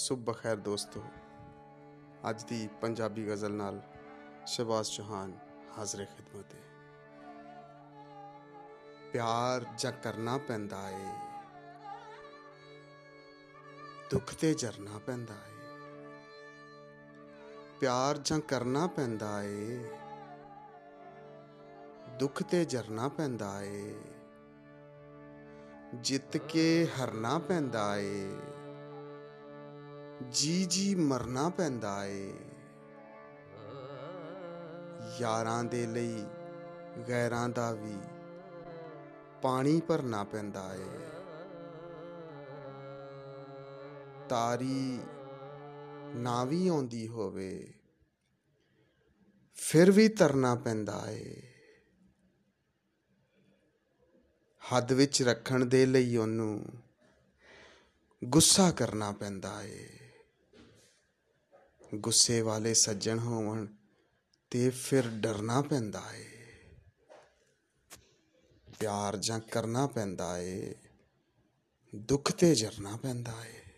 ਸੁਬਹ ਖੈਰ ਦੋਸਤੋ ਅੱਜ ਦੀ ਪੰਜਾਬੀ ਗਜ਼ਲ ਨਾਲ ਸ਼ਬਾਜ਼ ਚੌਹਾਨ ਹਾਜ਼ਰ ਖਿਦਮਤ ਹੈ। ਪਿਆਰ ਜਾਂ ਕਰਨਾ ਪੈਂਦਾ ਏ, ਦੁੱਖ ਤੇ ਜਰਨਾ ਪੈਂਦਾ ਏ। ਪਿਆਰ ਜਾਂ ਕਰਨਾ ਪੈਂਦਾ ਏ, ਦੁੱਖ ਤੇ ਜਰਨਾ ਪੈਂਦਾ ਏ। ਜਿੱਤ ਕੇ ਹਰਨਾ ਪੈਂਦਾ ਏ। ਜੀ ਜੀ ਮਰਨਾ ਪੈਂਦਾ ਏ। ਯਾਰਾਂ ਦੇ ਲਈ, ਗੈਰਾਂ ਦਾ ਵੀ ਪਾਣੀ ਭਰਨਾ ਪੈਂਦਾ ਏ। ਤਾਰੀ ਨਾ ਵੀ ਆਉਂਦੀ ਹੋਵੇ, ਫਿਰ ਵੀ ਤਰਨਾ ਪੈਂਦਾ ਏ। ਹੱਦ ਵਿੱਚ ਰੱਖਣ ਦੇ ਲਈ ਉਹਨੂੰ ਗੁੱਸਾ ਕਰਨਾ ਪੈਂਦਾ ਏ। ਗੁੱਸੇ ਵਾਲੇ ਸੱਜਣ ਹੋਵਣ ਤੇ ਫਿਰ ਡਰਨਾ ਪੈਂਦਾ ਏ। ਪਿਆਰ ਜਾਂ ਕਰਨਾ ਪੈਂਦਾ ਏ। ਦੁੱਖ ਤੇ ਜਰਨਾ ਪੈਂਦਾ ਏ।